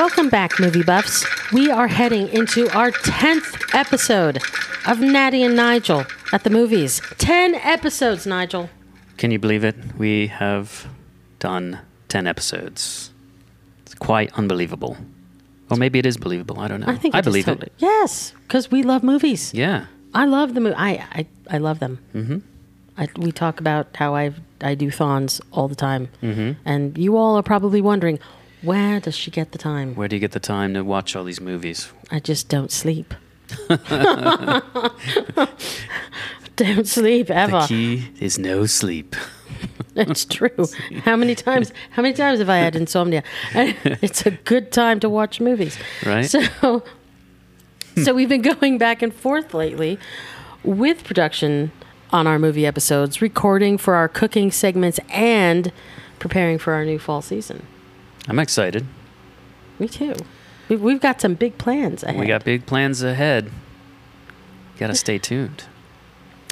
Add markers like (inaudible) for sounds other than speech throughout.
Welcome back, movie buffs. We are heading into our 10th episode of Natty and Nigel at the movies. 10 episodes, Nigel. Can you believe it? We have done 10 episodes. It's quite unbelievable. Or maybe it is believable. I don't know. I think is believe totally- it. Yes, because we love movies. Yeah. I love the movie. I, I, I love them. Mm-hmm. I, we talk about how I I do thons all the time, mm-hmm. and you all are probably wondering, where does she get the time? Where do you get the time to watch all these movies? I just don't sleep. (laughs) (laughs) don't sleep ever. The key is no sleep. (laughs) It's true. How many times? How many times have I had insomnia? It's a good time to watch movies, Right. So, so we've been going back and forth lately with production on our movie episodes, recording for our cooking segments, and preparing for our new fall season. I'm excited. Me too. We've, we've got some big plans ahead. We got big plans ahead. Got to stay (laughs) tuned.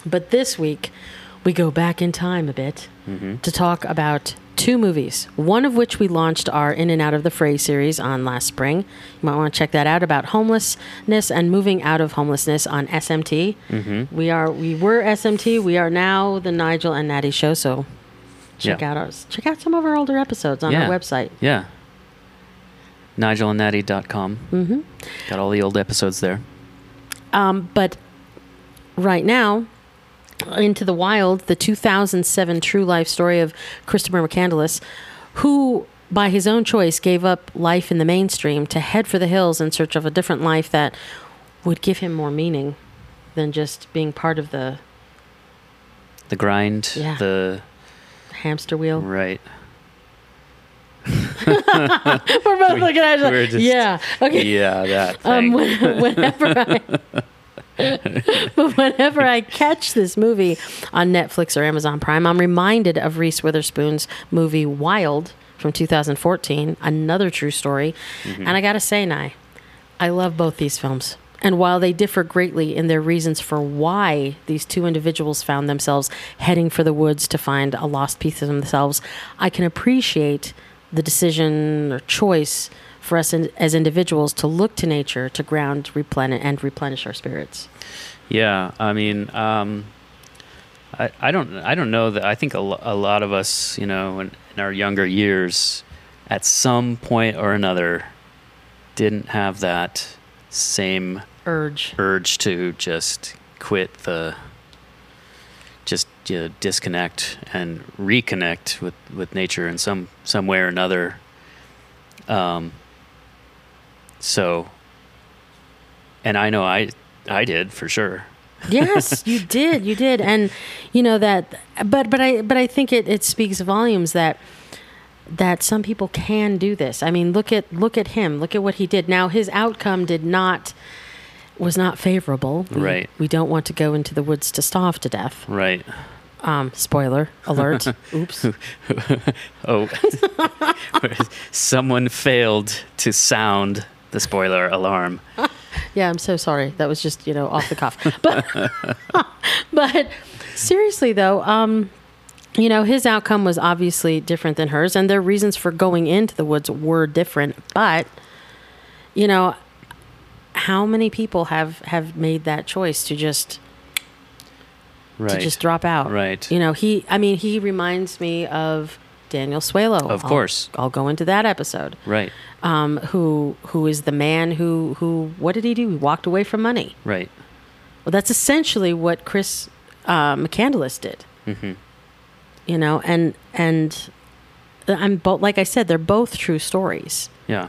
But this week, we go back in time a bit to talk about two movies, one of which we launched our In and Out of the Fray series on last spring. You might want to check that out about homelessness and moving out of homelessness on SMT. Mm-hmm. We are we were SMT. We are now the Nigel and Natty Show. So check Yeah. out ours. Check out some of our older episodes on yeah. our website. Yeah. NigelandNatty.com. Mm-hmm. Got all the old episodes there. Um, but right now, Into the Wild, the 2007 true life story of Christopher McCandless, who by his own choice gave up life in the mainstream to head for the hills in search of a different life that would give him more meaning than just being part of the The grind. Yeah. The. Hamster wheel. Right. (laughs) We're both (laughs) looking at each other. just- Yeah. Okay. Yeah, that (laughs) Um, when, whenever I, but whenever I catch this movie on Netflix or Amazon Prime, I'm reminded of Reese Witherspoon's movie Wild from 2014, another true story. And I gotta say, Nye, I love both these films. And while they differ greatly in their reasons for why these two individuals found themselves heading for the woods to find a lost piece of themselves, I can appreciate the decision or choice for us in, as individuals to look to nature to ground, replenish, and replenish our spirits. Yeah, I mean, um, I, I don't I don't know that I think a, a lot of us, you know, in, in our younger years, at some point or another, didn't have that same Urge. urge to just quit the just you know, disconnect and reconnect with, with nature in some some way or another. Um, so, and I know I I did for sure. yes, (laughs) you did. You did. And you know that but but I but I think it it speaks volumes that that some people can do this. I mean, look at look at him. Look at what he did. Now his outcome did not was not favorable. We, Right. We don't want to go into the woods to starve to death. Right. Um, spoiler alert. (laughs) Oops. (laughs) Oh, (laughs) someone failed to sound the spoiler alarm. Yeah, I'm so sorry. That was just, you know, off the cuff. But but seriously though, um you know, his outcome was obviously different than hers and their reasons for going into the woods were different, but you know, how many people have have made that choice to just Right. to just drop out? Right. You know, he I mean, he reminds me of Daniel Suelo. Of I'll- course. I'll go into that episode. Right. Um, who who is the man who who what did he do? He walked away from money. Right. Well, that's essentially what Chris uh, McCandless did. hmm You know, and and I'm both like I said, they're both true stories. Yeah.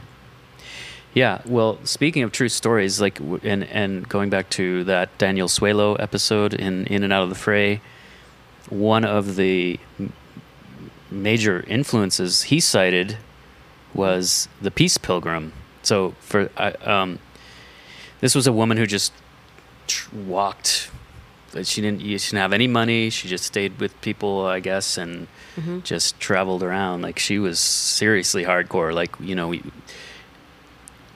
Yeah. Well, speaking of true stories, like, and and going back to that Daniel Suelo episode in In and Out of the Fray, one of the major influences he cited was the Peace Pilgrim. So for I um, this was a woman who just walked. She didn't. She didn't have any money. She just stayed with people, I guess, and mm-hmm. just traveled around. Like she was seriously hardcore. Like you know, we,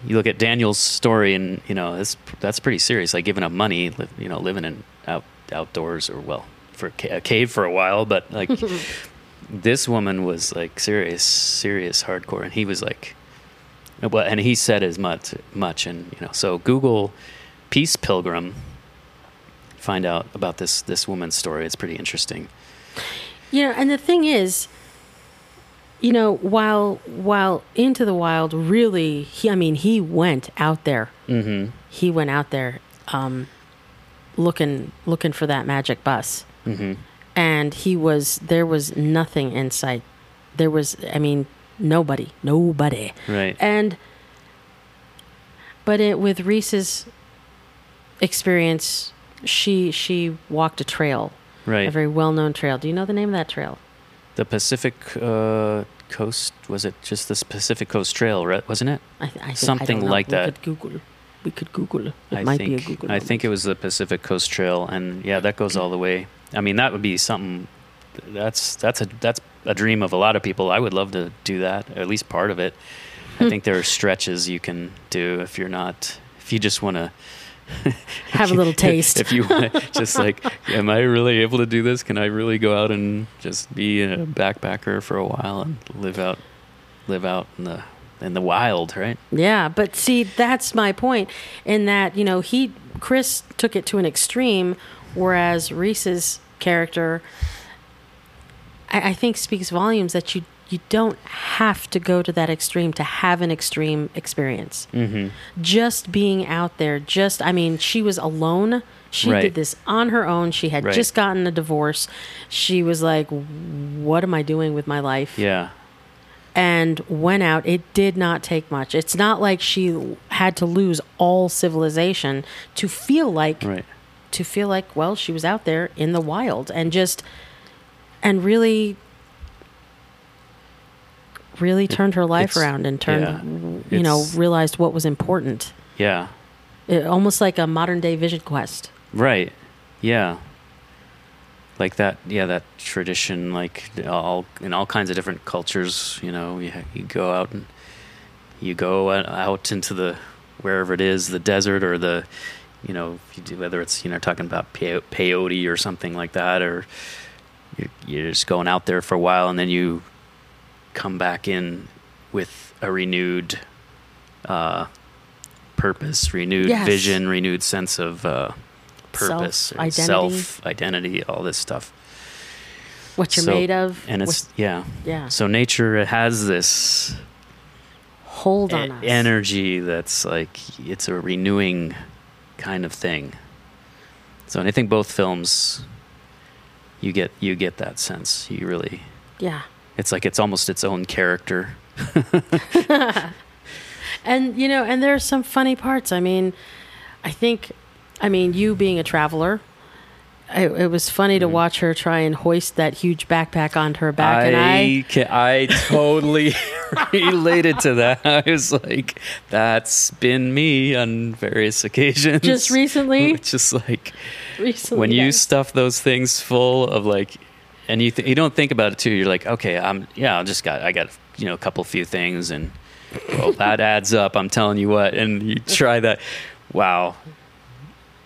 you look at Daniel's story, and you know that's that's pretty serious. Like giving up money, li- you know, living in out outdoors or well for a cave for a while, but like (laughs) this woman was like serious, serious hardcore, and he was like, Well, and he said as much, much, and you know, so Google Peace Pilgrim, find out about this this woman's story. It's pretty interesting. You know, and the thing is, you know, while while Into the Wild really, he, I mean, he went out there. Mm-hmm. He went out there, um, looking looking for that magic bus, Mm-hmm. and he was there was nothing in sight. There was, I mean, nobody, nobody, Right. and but it with Reese's experience, she she walked a trail, Right. a very well known trail. Do you know the name of that trail? the Pacific uh, Coast was it just the Pacific Coast Trail, right? Wasn't it? I, th- I think, Something I don't know. like we that. Could Google. We could Google. It I might think be a Google. I think it was the Pacific Coast Trail, and yeah, that goes all the way. I mean, that would be something. That's that's a that's a dream of a lot of people. I would love to do that, or at least part of it. Hmm. I think there are stretches you can do if you're not if you just want to (laughs) have a little taste. if you (laughs) just like, am I really able to do this? Can I really go out and just be a backpacker for a while and live out live out in the in the wild, right? yeah, but see, that's my point. In that, you know, he Chris took it to an extreme, whereas Reese's character, I, I think, speaks volumes that you you don't have to go to that extreme to have an extreme experience. Mm-hmm. just being out there just i mean she was alone she Right. did this on her own she had Right. just gotten a divorce she was like what am i doing with my life Yeah. and went out it did not take much it's not like she had to lose all civilization to feel like Right. to feel like well she was out there in the wild and just and really really turned her life it's- around and turned yeah. you know realized what was important Yeah. it, almost like a modern day vision quest Right. Yeah. Like that, yeah, that tradition, like all in all kinds of different cultures. You know, you, you go out and you go out- into the wherever it is, the desert or the, you know, if you do, whether it's you know talking about peyote or something like that, or you're, you're just going out there for a while and then you come back in with a renewed uh, purpose, renewed Yes. vision, renewed sense of uh, purpose, Self-identity. self identity, all this stuff. what you're So- made of And it's what- yeah. yeah So nature it has this hold e- on us energy that's like it's a renewing kind of thing. So and I think both films you get you get that sense. You really yeah it's like it's almost its own character. (laughs) and you know and there are some funny parts i mean i think i mean you being a traveler it, it was funny to Mhm. watch her try and hoist that huge backpack onto her back and i I I totally (laughs) related to that. I was like, that's been me on various occasions. just recently (laughs) just like recently when you I- stuff those things full of like, and you th- you don't think about it too. You're like, okay, I'm yeah, I just got I got you know a couple few things, and well that adds up. I'm telling you what, and you (laughs) try that, wow.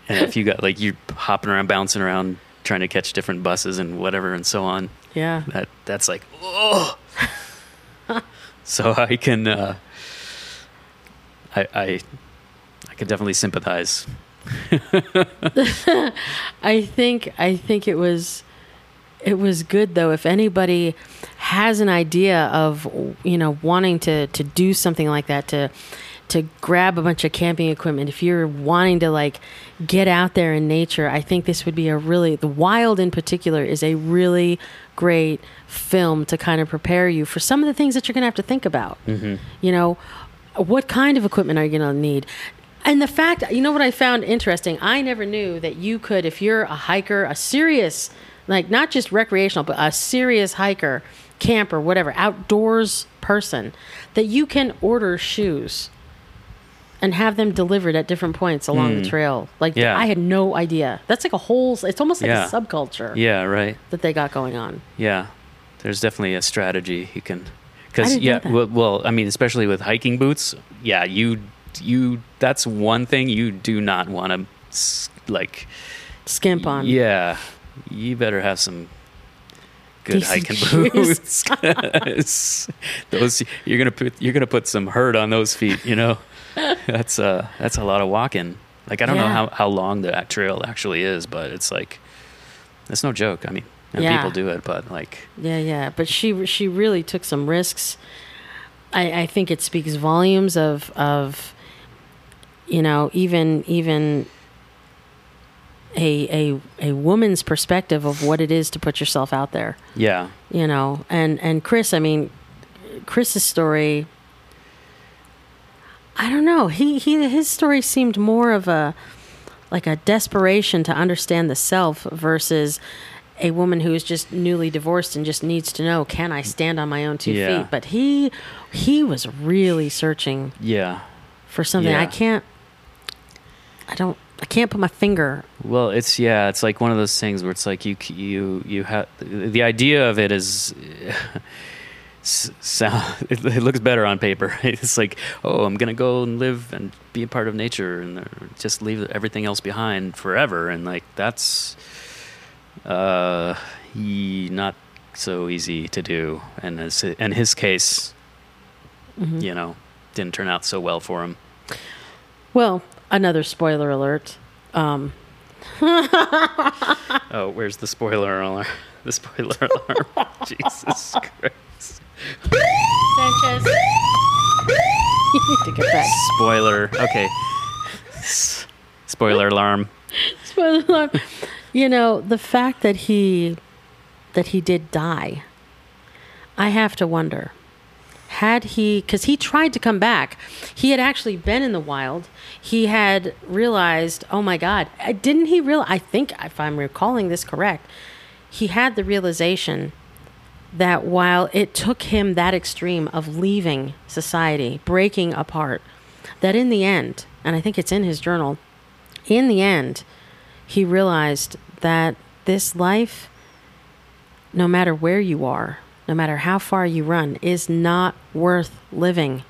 And if you got like you're hopping around, bouncing around, trying to catch different buses and whatever and so on, yeah that that's like oh. (laughs) so I can uh, I I I can definitely sympathize. (laughs) I think I think it was it was good though if anybody has an idea of you know wanting to to do something like that to to grab a bunch of camping equipment if you're wanting to like get out there in nature I think this would be a really the wild in particular is a really great film to kind of prepare you for some of the things that you're going to have to think about. Mm-hmm. you know what kind of equipment are you going to need? And the fact you know what i found interesting? I never knew that you could if you're a hiker a serious like not just recreational but a serious hiker camper whatever outdoors person that you can order shoes and have them delivered at different points along the Hmm. trail like Yeah. i had no idea that's like a whole it's almost like Yeah. a subculture Yeah, right. that they got going on Yeah, there's definitely a strategy you can. Because yeah, that. well, well, I mean, especially with hiking boots. Yeah, you you that's one thing you do not want to like. skimp on Yeah, you better have some good Decent hiking shoes. boots. those you're gonna put you're gonna put some hurt on those feet. You know, that's uh that's a lot of walking. Like I don't know how how long the trail actually is, but it's like it's no joke. I mean, and Yeah. people do it, but like Yeah, yeah, but she she really took some risks. I, I think it speaks volumes of of you know even even a a a woman's perspective of what it is to put yourself out there. yeah, You know, and and Chris, I mean, Chris's story. I don't know. He he his story seemed more of a like a desperation to understand the self versus a woman who is just newly divorced and just needs to know can I stand on my own two Yeah. feet. But he he was really searching yeah. for something. I can't. I don't. I can't put my finger. Well, it's yeah, it's like one of those things where it's like you you you have the idea of it is (laughs) sound (laughs) it, it looks better on paper. (laughs) It's like oh, I'm gonna go and live and be a part of nature and uh, just leave everything else behind forever, and like that's uh not so easy to do. And his in his case, Mm-hmm. you know, didn't turn out so well for him. Well, another spoiler alert. Um, (laughs) Oh, where's the spoiler alarm? (laughs) The spoiler alarm. (laughs) Jesus Christ. Sanchez. to get back. Spoiler. Okay. S- Spoiler alarm. Spoiler alarm. You know the fact that he that he did die. I have to wonder. Had he, because he tried to come back, he had actually been in the wild. He had realized, oh my God, didn't he real? I think, if I'm recalling this correct, he had the realization that while it took him that extreme of leaving society, breaking apart, that in the end, and I think it's in his journal, in the end, he realized that this life, no matter where you are, no matter how far you run, is not worth living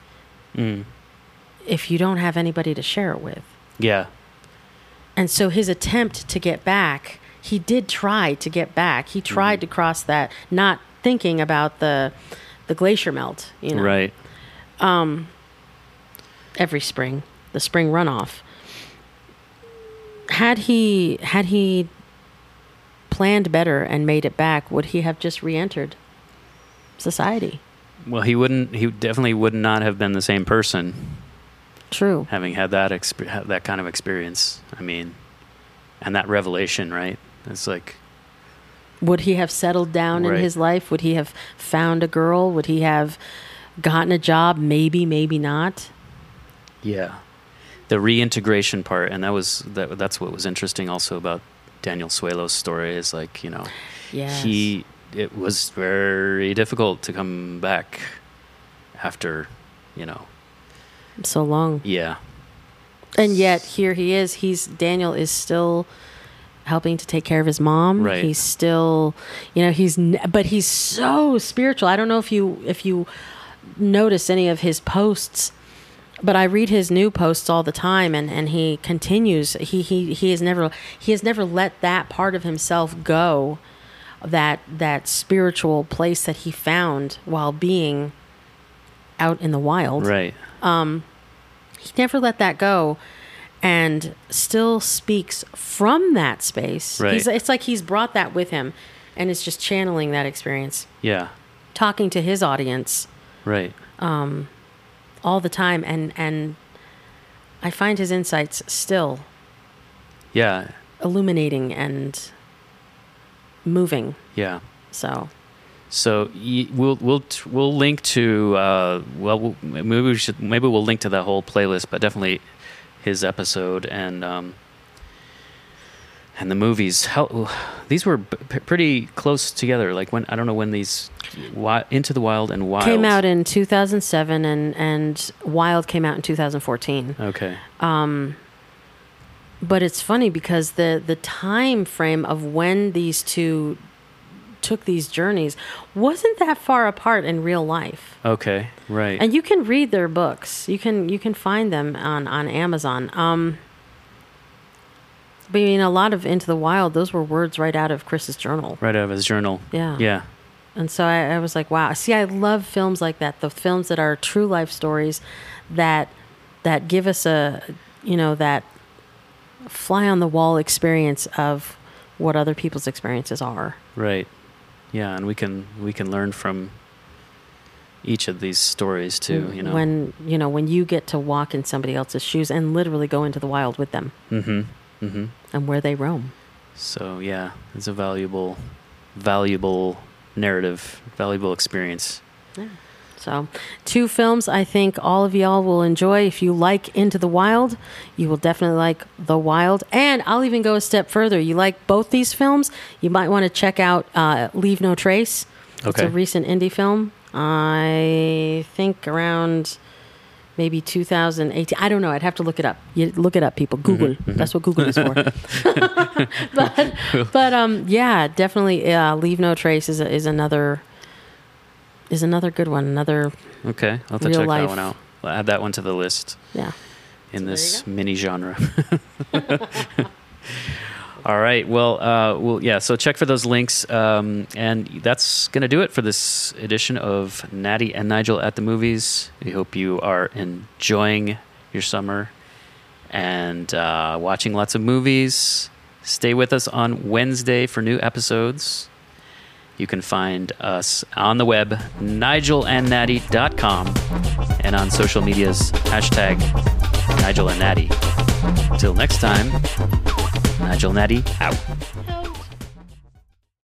Mm. if you don't have anybody to share it with. Yeah. And so his attempt to get back, he did try to get back. He tried to cross that, not thinking about the the glacier melt, you know, Right. every spring, the spring runoff. Had he had he planned better and made it back, would he have just re-entered society? Well, he wouldn't. He definitely would not have been the same person True. having had that exp- that kind of experience. I mean, and that revelation, right? It's like Would he have settled down in his life? Would he have found a girl? Would he have gotten a job? Maybe, maybe not. Yeah, the reintegration part, and that was that. That's what was interesting also about Daniel Suelo's story is like you know Yes. he it was very difficult to come back after you know so long. yeah And yet here he is. He's Daniel is still helping to take care of his mom. Right. He's still, you know, he's but he's so spiritual. I don't know if you if you notice any of his posts, but I read his new posts all the time and and he continues he he he has never he has never let that part of himself go that that spiritual place that he found while being out in the wild right Um, he never let that go and still speaks from that space. Right. He's, it's like he's brought that with him and is just channeling that experience, yeah talking to his audience right Um, all the time. And, and I find his insights still yeah illuminating and moving. yeah So, So we'll we'll we'll link to uh, well maybe we should maybe we'll link to that whole playlist, but definitely his episode and um, and the movies. How these were p- pretty close together. Like when I don't know when these wi- Into the Wild and Wild came out in 2007 and, and Wild came out in 2014. Okay, but it's funny because the the time frame of when these two took these journeys wasn't that far apart in real life okay, right. and you can read their books you can you can find them on on amazon um but I mean, a lot of Into the Wild, those were words right out of Chris's journal. right out of his journal. Yeah. Yeah. And so I, I was like, wow. See, I love films like that. The films that are true life stories that that give us a you know that fly on the wall experience of what other people's experiences are. Right. Yeah, and we can we can learn from each of these stories too. You know. when you know when you get to walk in somebody else's shoes and literally go into the wild with them Mm-hmm. Mm-hmm. and where they roam. So yeah, it's a valuable, valuable narrative, valuable experience. So, two films I think all of y'all will enjoy. If you like Into the Wild, you will definitely like The Wild. And I'll even go a step further. You like both these films, you might want to check out uh, Leave No Trace. Okay. It's a recent indie film. I think around maybe 2018. I don't know. I'd have to look it up. You look it up, people. Google. That's what Google is for. (laughs) (laughs) but, but um, yeah, definitely. Uh, Leave No Trace is a, is another is another good one. Another Okay, I'll have to Real check life. that one out. I'll add that one to the list yeah. in So this mini genre. (laughs) (laughs) All right. Well, uh, well, yeah. So check for those links, um, and that's gonna do it for this edition of Natty and Nigel at the movies. We hope you are enjoying your summer and uh, watching lots of movies. Stay with us on Wednesday for new episodes. You can find us on the web, nigelandnatty.com, and on social medias, hashtag Nigel and Natty. Until next time, Nigel Natty out.